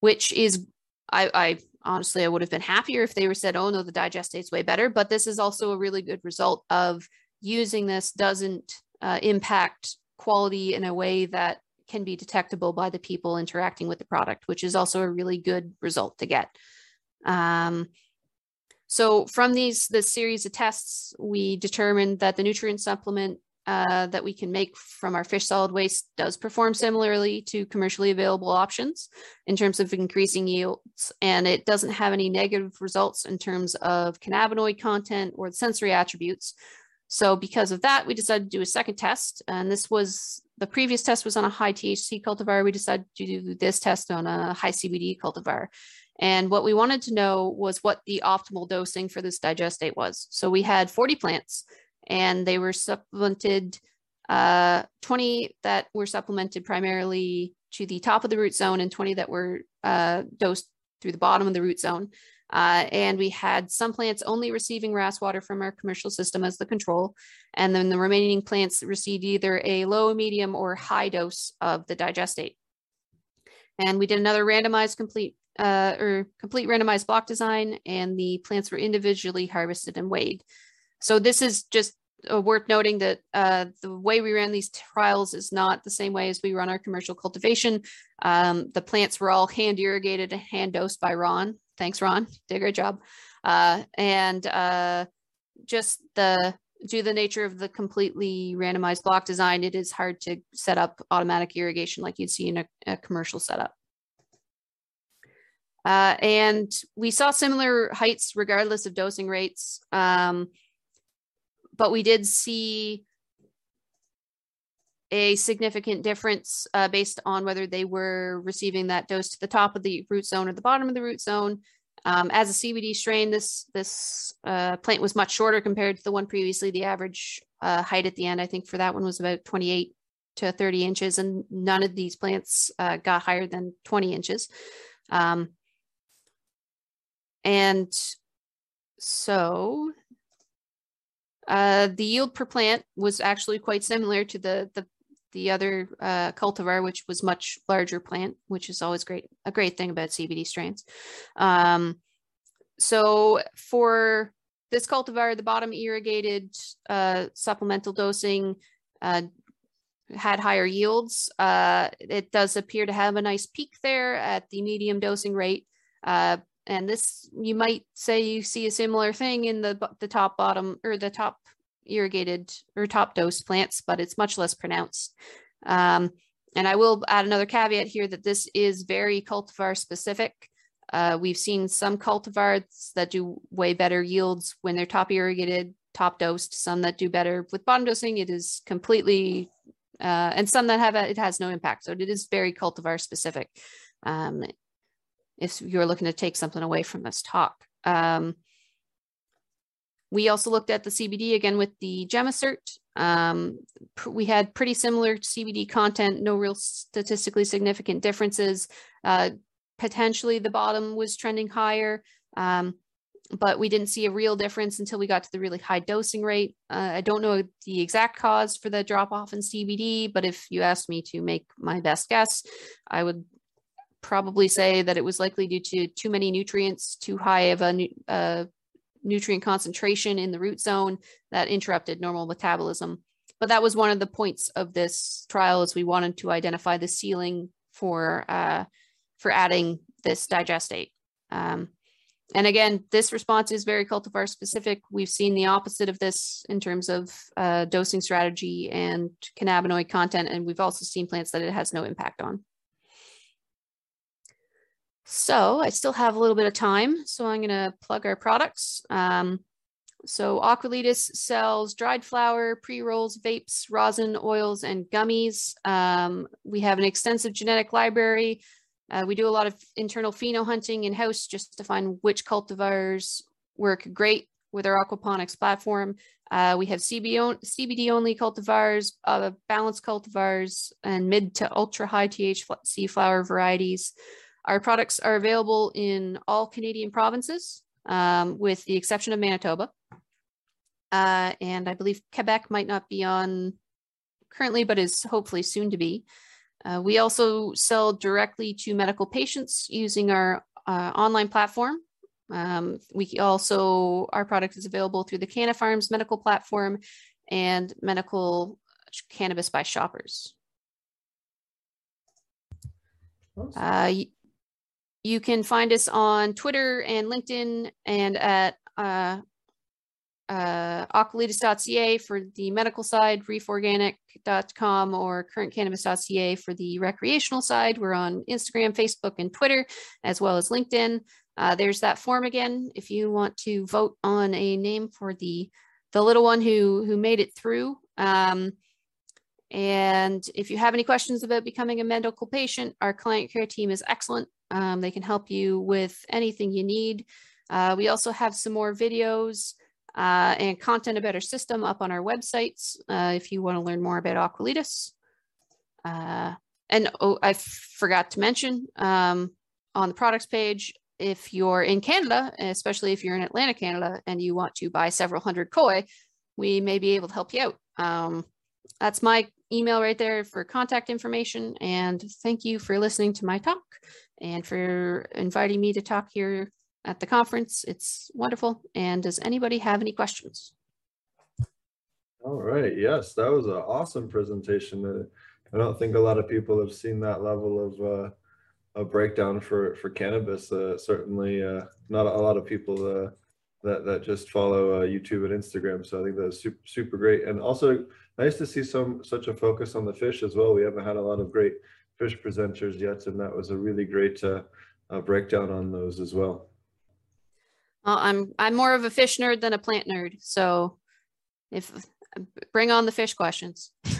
Speaker 2: which is, I, I honestly, I would have been happier if they were said, oh no, the digestate's way better. But this is also a really good result of using this doesn't uh, impact quality in a way that can be detectable by the people interacting with the product, which is also a really good result to get. Um, so from these this series of tests, we determined that the nutrient supplement uh, that we can make from our fish solid waste does perform similarly to commercially available options in terms of increasing yields, and it doesn't have any negative results in terms of cannabinoid content or the sensory attributes. So because of that, we decided to do a second test, and this was the previous test was on a high THC cultivar. We decided to do this test on a high CBD cultivar. And what we wanted to know was what the optimal dosing for this digestate was. So we had 40 plants and they were supplemented uh, 20 that were supplemented primarily to the top of the root zone and 20 that were uh, dosed through the bottom of the root zone. Uh, and we had some plants only receiving RAS water from our commercial system as the control. And then the remaining plants received either a low, medium, or high dose of the digestate. And we did another randomized complete uh, or complete randomized block design, and the plants were individually harvested and weighed. So this is just uh, worth noting that uh, the way we ran these trials is not the same way as we run our commercial cultivation. Um, the plants were all hand irrigated and hand dosed by Ron. Thanks, Ron. Did a great job. Uh, and uh, just the due the nature of the completely randomized block design, it is hard to set up automatic irrigation like you'd see in a, a commercial setup. Uh, and we saw similar heights regardless of dosing rates. Um, but we did see a significant difference uh, based on whether they were receiving that dose to the top of the root zone or the bottom of the root zone. Um, as a CBD strain, this this uh, plant was much shorter compared to the one previously. The average uh, height at the end, I think, for that one was about 28 to 30 inches, and none of these plants uh, got higher than 20 inches. Um, and so uh, the yield per plant was actually quite similar to the the, the other uh, cultivar, which was much larger plant, which is always great a great thing about CBD strains. Um, so for this cultivar, the bottom irrigated uh, supplemental dosing uh, had higher yields. Uh, it does appear to have a nice peak there at the medium dosing rate. And this, you might say you see a similar thing in the, the top bottom or the top irrigated or top dose plants, but it's much less pronounced. Um, and I will add another caveat here that this is very cultivar specific. Uh, we've seen some cultivars that do way better yields when they're top irrigated, top dosed, some that do better with bottom dosing. It is completely, uh, and some that have, a, it has no impact. So it is very cultivar specific. Um, if you're looking to take something away from this talk. Um, we also looked at the CBD again with the GemmaCert. Um, we had pretty similar CBD content, no real statistically significant differences. Uh, potentially the bottom was trending higher, um, but we didn't see a real difference until we got to the really high dosing rate. Uh, I don't know the exact cause for the drop off in CBD, but if you asked me to make my best guess, I would probably say that it was likely due to too many nutrients, too high of a uh, nutrient concentration in the root zone that interrupted normal metabolism. But that was one of the points of this trial is we wanted to identify the ceiling for uh, for adding this digestate. Um, and again, this response is very cultivar specific. We've seen the opposite of this in terms of uh, dosing strategy and cannabinoid content, and we've also seen plants that it has no impact on. So I still have a little bit of time, so I'm going to plug our products. Um, so Aqualitas sells dried flower, pre-rolls, vapes, rosin, oils, and gummies. Um, we have an extensive genetic library. Uh, we do a lot of internal pheno hunting in-house just to find which cultivars work great with our aquaponics platform. Uh, we have CBD only cultivars, uh, balanced cultivars, and mid to ultra high THC flower varieties. Our products are available in all Canadian provinces, um, with the exception of Manitoba. Uh, and I believe Quebec might not be on currently, but is hopefully soon to be. Uh, we also sell directly to medical patients using our uh, online platform. Um, we also, our product is available through the Canna Farms medical platform and medical cannabis by shoppers. Uh, you can find us on Twitter and LinkedIn and at uh, uh, for the medical side, reeforganic.com or currentcannabis.ca for the recreational side. We're on Instagram, Facebook, and Twitter, as well as LinkedIn. Uh, there's that form again if you want to vote on a name for the the little one who who made it through. Um, and if you have any questions about becoming a medical patient, our client care team is excellent. Um, they can help you with anything you need. Uh, we also have some more videos uh, and content about our system up on our websites uh, if you want to learn more about Aqualitas. Uh, and oh, I forgot to mention um, on the products page, if you're in Canada, especially if you're in Atlantic, Canada, and you want to buy several hundred koi, we may be able to help you out. Um, that's my email right there for contact information. And thank you for listening to my talk and for inviting me to talk here at the conference. It's wonderful. And does anybody have any questions?
Speaker 1: All right, yes, that was an awesome presentation. Uh, I don't think a lot of people have seen that level of uh, a breakdown for for cannabis. Uh, certainly, uh, not a lot of people uh, that that just follow uh, YouTube and Instagram. So I think that's super super great, and also nice to see some such a focus on the fish as well. We haven't had a lot of great fish presenters yet, and that was a really great uh, uh, breakdown on those as well.
Speaker 2: Well, I'm I'm more of a fish nerd than a plant nerd. So if bring on the fish questions.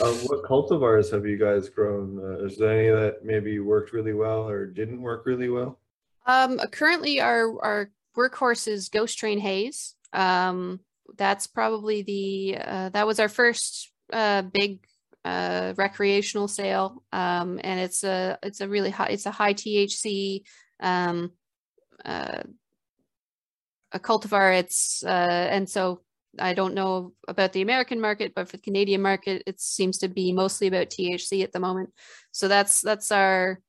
Speaker 1: Um, what cultivars have you guys grown? Uh, is there any that maybe worked really well or didn't work really well?
Speaker 2: Um, currently our our workhorse is Ghost Train Haze. Um, that's probably the uh, that was our first uh, big uh, recreational sale, um, and it's a it's a really high it's a high THC um, uh, a cultivar. It's uh, and so I don't know about the American market, but for the Canadian market, it seems to be mostly about THC at the moment. So that's that's our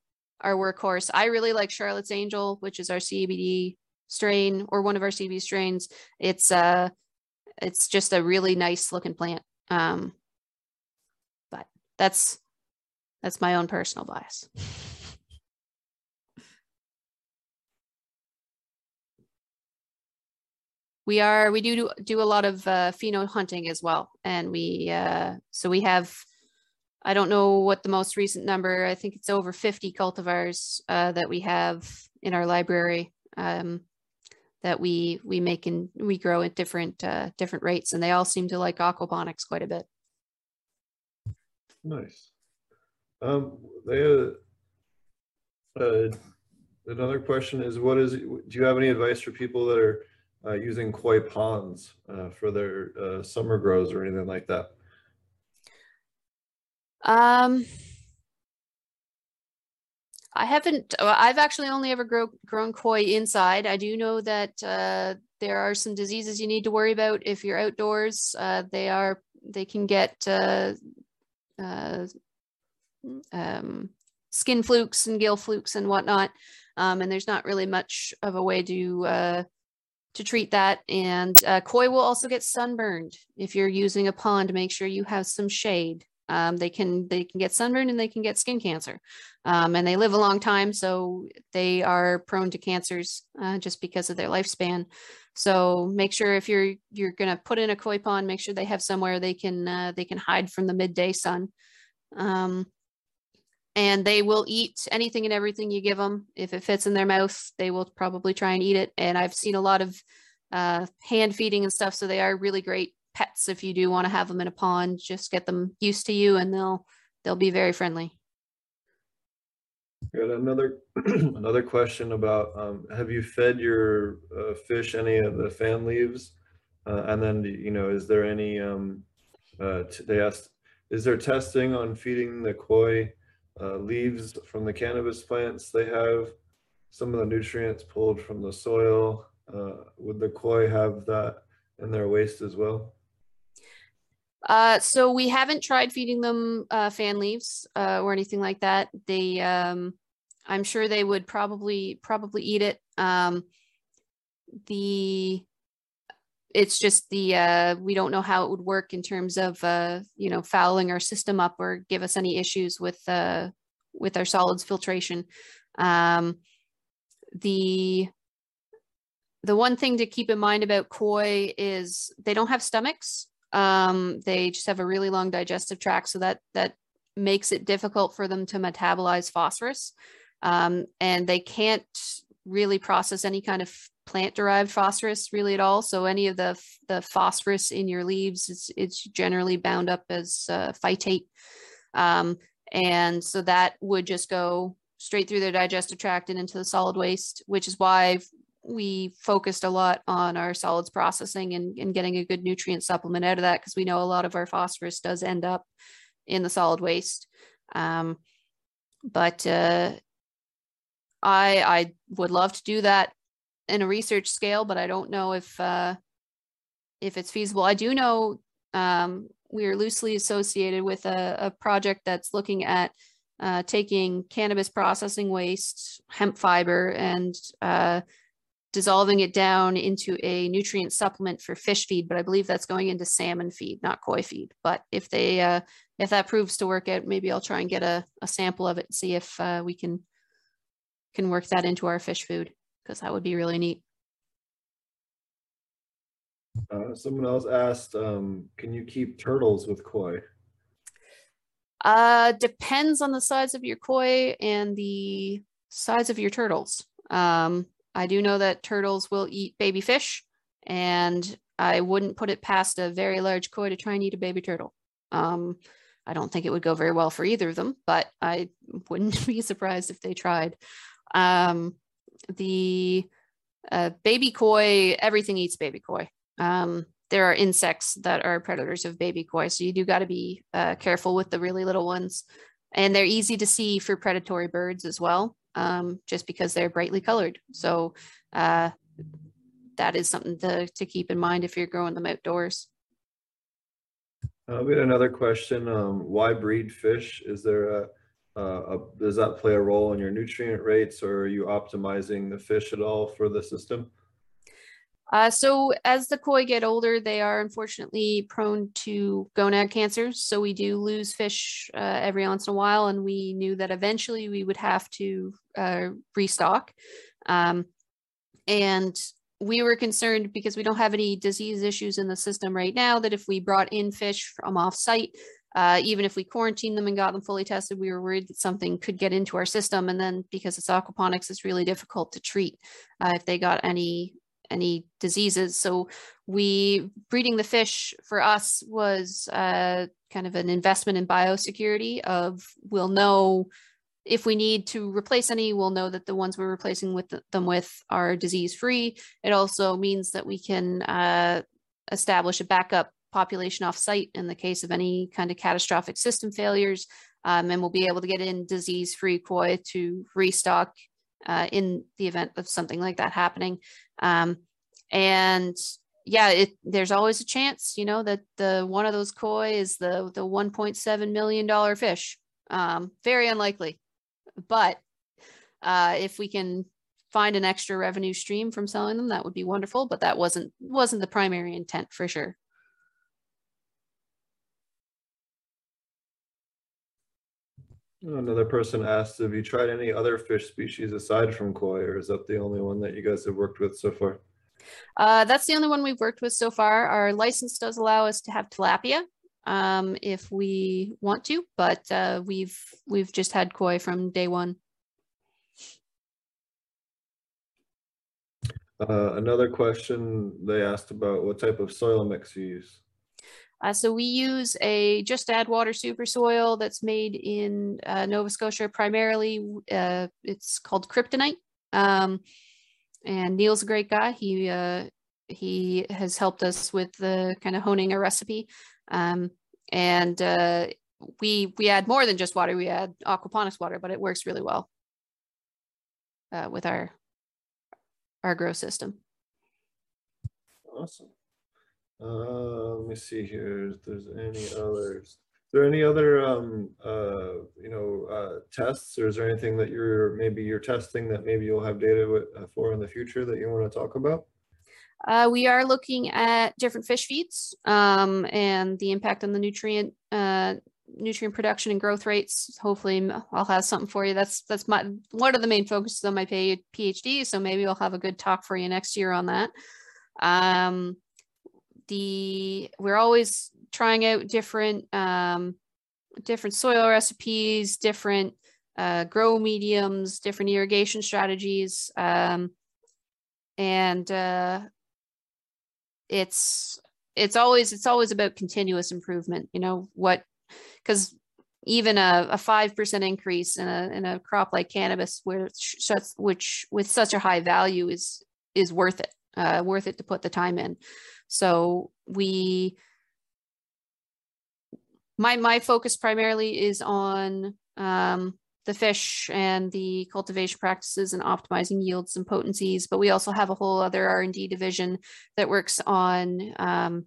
Speaker 2: our workhorse. I really like Charlotte's Angel, which is our CBD strain or one of our CBD strains. It's uh it's just a really nice looking plant. Um, that's that's my own personal bias. we are we do do a lot of uh, pheno hunting as well, and we uh, so we have I don't know what the most recent number. I think it's over 50 cultivars uh, that we have in our library um, that we we make and we grow at different uh, different rates, and they all seem to like aquaponics quite a bit.
Speaker 1: Nice. Um, they, uh, uh, another question is, what is? Do you have any advice for people that are uh, using koi ponds uh, for their uh, summer grows or anything like that?
Speaker 2: Um, I haven't, I've actually only ever grow, grown koi inside. I do know that uh, there are some diseases you need to worry about if you're outdoors. They are, they can get uh, um, skin flukes and gill flukes and whatnot. Um, and there's not really much of a way to uh, to treat that. And uh, koi will also get sunburned. If you're using a pond, make sure you have some shade. Um, they can they can get sunburned and they can get skin cancer, um, and they live a long time, so they are prone to cancers uh, just because of their lifespan. So make sure if you're you're gonna put in a koi pond, make sure they have somewhere they can uh, they can hide from the midday sun. Um, and they will eat anything and everything you give them. If it fits in their mouth, they will probably try and eat it. And I've seen a lot of uh, hand feeding and stuff, so they are really great pets if you do want to have them in a pond just get them used to you and they'll they'll be very friendly.
Speaker 1: Got another another question about um, have you fed your uh, fish any of the fan leaves? Uh, and then you know is there any um, uh, they asked is there testing on feeding the koi uh, leaves from the cannabis plants they have? Some of the nutrients pulled from the soil uh, would the koi have that in their waste as well
Speaker 2: uh, so we haven't tried feeding them uh, fan leaves uh, or anything like that. They, um, I'm sure they would probably probably eat it. Um, the, it's just the uh, we don't know how it would work in terms of uh, you know fouling our system up or give us any issues with uh, with our solids filtration. Um, the the one thing to keep in mind about koi is they don't have stomachs um, they just have a really long digestive tract, so that that makes it difficult for them to metabolize phosphorus. Um, and they can't really process any kind of plant derived phosphorus really at all. So any of the the phosphorus in your leaves, it's, it's generally bound up as uh, phytate. Um, and so that would just go straight through their digestive tract and into the solid waste, which is why we focused a lot on our solids processing and, and getting a good nutrient supplement out of that because we know a lot of our phosphorus does end up in the solid waste. Um, but uh, I I would love to do that in a research scale, but I don't know if uh, if it's feasible. I do know um, we are loosely associated with a, a project that's looking at uh, taking cannabis processing waste, hemp fiber, and uh, dissolving it down into a nutrient supplement for fish feed, but I believe that's going into salmon feed, not koi feed. But if they uh, if that proves to work out, maybe I'll try and get a, a sample of it and see if uh, we can can work that into our fish food because that would be really neat.
Speaker 1: Uh, someone else asked, um, can you keep turtles with koi?
Speaker 2: Uh, depends on the size of your koi and the size of your turtles. Um, I do know that turtles will eat baby fish, and I wouldn't put it past a very large koi to try and eat a baby turtle. Um, I don't think it would go very well for either of them, but I wouldn't be surprised if they tried. Um, the uh, baby koi, everything eats baby koi. Um, there are insects that are predators of baby koi, so you do got to be uh, careful with the really little ones. And they're easy to see for predatory birds as well, um, just because they're brightly colored. So uh, that is something to, to keep in mind if you're growing them outdoors.
Speaker 1: Uh, we had another question. Um, why breed fish? Is there a, a, a, does that play a role in your nutrient rates or are you optimizing the fish at all for the system?
Speaker 2: Uh, so as the koi get older, they are unfortunately prone to gonad cancers. So we do lose fish uh, every once in a while, and we knew that eventually we would have to uh, restock. Um, and we were concerned because we don't have any disease issues in the system right now. That if we brought in fish from off-site, uh, even if we quarantined them and got them fully tested, we were worried that something could get into our system. And then because it's aquaponics, it's really difficult to treat uh, if they got any any diseases. So we breeding the fish for us was uh, kind of an investment in biosecurity of we'll know if we need to replace any, we'll know that the ones we're replacing with them with are disease free. It also means that we can uh, establish a backup population off site in the case of any kind of catastrophic system failures. Um, and we'll be able to get in disease free koi to restock uh, in the event of something like that happening. Um, and yeah, it, there's always a chance, you know, that the one of those koi is the the 1.7 million dollar fish. Um, very unlikely, but uh, if we can find an extra revenue stream from selling them, that would be wonderful. But that wasn't wasn't the primary intent for sure.
Speaker 1: Another person asked, have you tried any other fish species aside from koi, or is that the only one that you guys have worked with so far?
Speaker 2: Uh, that's the only one we've worked with so far. Our license does allow us to have tilapia um, if we want to, but uh, we've we've just had koi from day one.
Speaker 1: Uh, another question they asked about what type of soil mix you use.
Speaker 2: Uh, so we use a just add water super soil that's made in uh, Nova Scotia primarily. Uh, it's called kryptonite. Um, and Neil's a great guy. He uh, he has helped us with the kind of honing a recipe. Um, and uh, we we add more than just water. We add aquaponics water, but it works really well uh, with our our grow system.
Speaker 1: Awesome. Uh, let me see here if there's any others. Is there any other, um, uh, you know, uh, tests or is there anything that you're, maybe you're testing that maybe you'll have data with, uh, for in the future that you want to talk about?
Speaker 2: Uh, we are looking at different fish feeds um, and the impact on the nutrient uh, nutrient production and growth rates. Hopefully, I'll have something for you. That's that's my one of the main focuses on my PhD. So maybe I'll have a good talk for you next year on that. Um, the we're always trying out different um, different soil recipes, different uh, grow mediums, different irrigation strategies, um, and uh, it's it's always it's always about continuous improvement. You know what? Because even a a five percent increase in a in a crop like cannabis, which which with such a high value is is worth it, uh, worth it to put the time in. So we my my focus primarily is on um, the fish and the cultivation practices and optimizing yields and potencies. But we also have a whole other R and D division that works on um,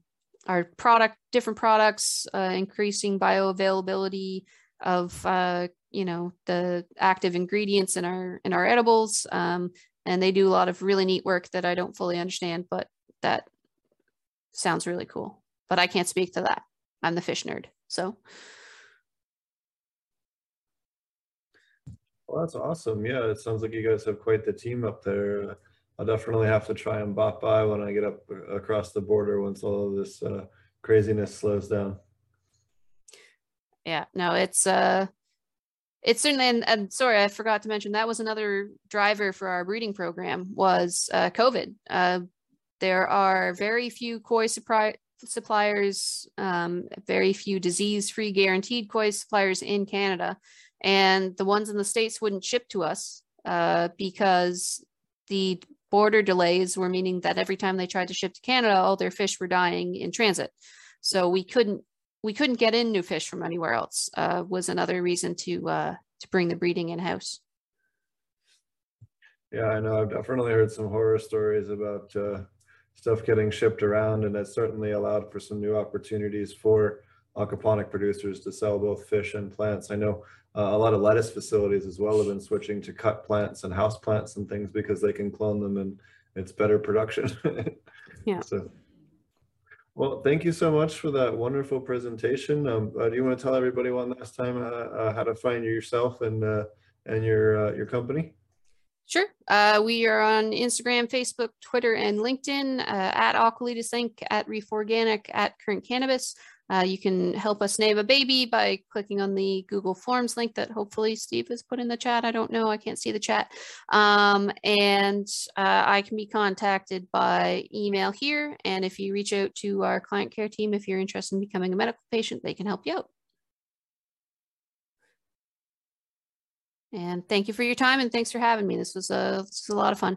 Speaker 2: our product, different products, uh, increasing bioavailability of uh, you know the active ingredients in our in our edibles, um, and they do a lot of really neat work that I don't fully understand, but that sounds really cool. But I can't speak to that. I'm the fish nerd. So
Speaker 1: Well, that's awesome. Yeah, it sounds like you guys have quite the team up there. I'll definitely have to try and bop by when I get up across the border once all of this uh, craziness slows down.
Speaker 2: yeah, no, it's uh it's certainly and, and sorry, I forgot to mention that was another driver for our breeding program was uh COVID. Uh there are very few koi supply suppliers, um, very few disease-free guaranteed koi suppliers in Canada. And the ones in the States wouldn't ship to us uh, because the border delays were meaning that every time they tried to ship to Canada, all their fish were dying in transit. So we couldn't we couldn't get in new fish from anywhere else. Uh, was another reason to uh, to bring the breeding in house.
Speaker 1: Yeah, I know. I've definitely heard some horror stories about uh, stuff getting shipped around, and that's certainly allowed for some new opportunities for aquaponic producers to sell both fish and plants. I know uh, a lot of lettuce facilities as well have been switching to cut plants and house plants and things because they can clone them and it's better production.
Speaker 2: Yeah.
Speaker 1: So, well, thank you so much for that wonderful presentation. Um, uh, do you want to tell everybody one last time uh, uh, how to find yourself and uh, and your uh, your company?
Speaker 2: Sure. Uh, we are on Instagram, Facebook, Twitter, and LinkedIn uh, at Aqualitas Inc., at Reef Organic, at Current Cannabis. Uh, you can help us name a baby by clicking on the Google Forms link that hopefully Steve has put in the chat. I don't know. I can't see the chat. Um, and uh, I can be contacted by email here. And if you reach out to our client care team, if you're interested in becoming a medical patient, they can help you out. And thank you for your time and thanks for having me. This was a, this was a lot of fun.